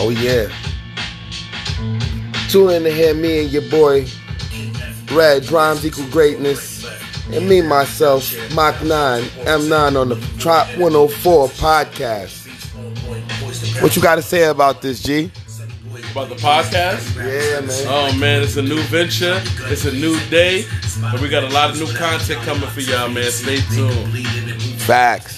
Oh yeah. Tune in to hear me and your boy. Red Rhymes Equal Greatness. And me, myself, Mach 9, M9 on the Triibe 104 podcast. What you got to say about this, G? about the podcast. Yeah, man. Oh man, it's a new venture. It's a new day, and we got a lot of new content coming for y'all, man. Stay tuned. Facts.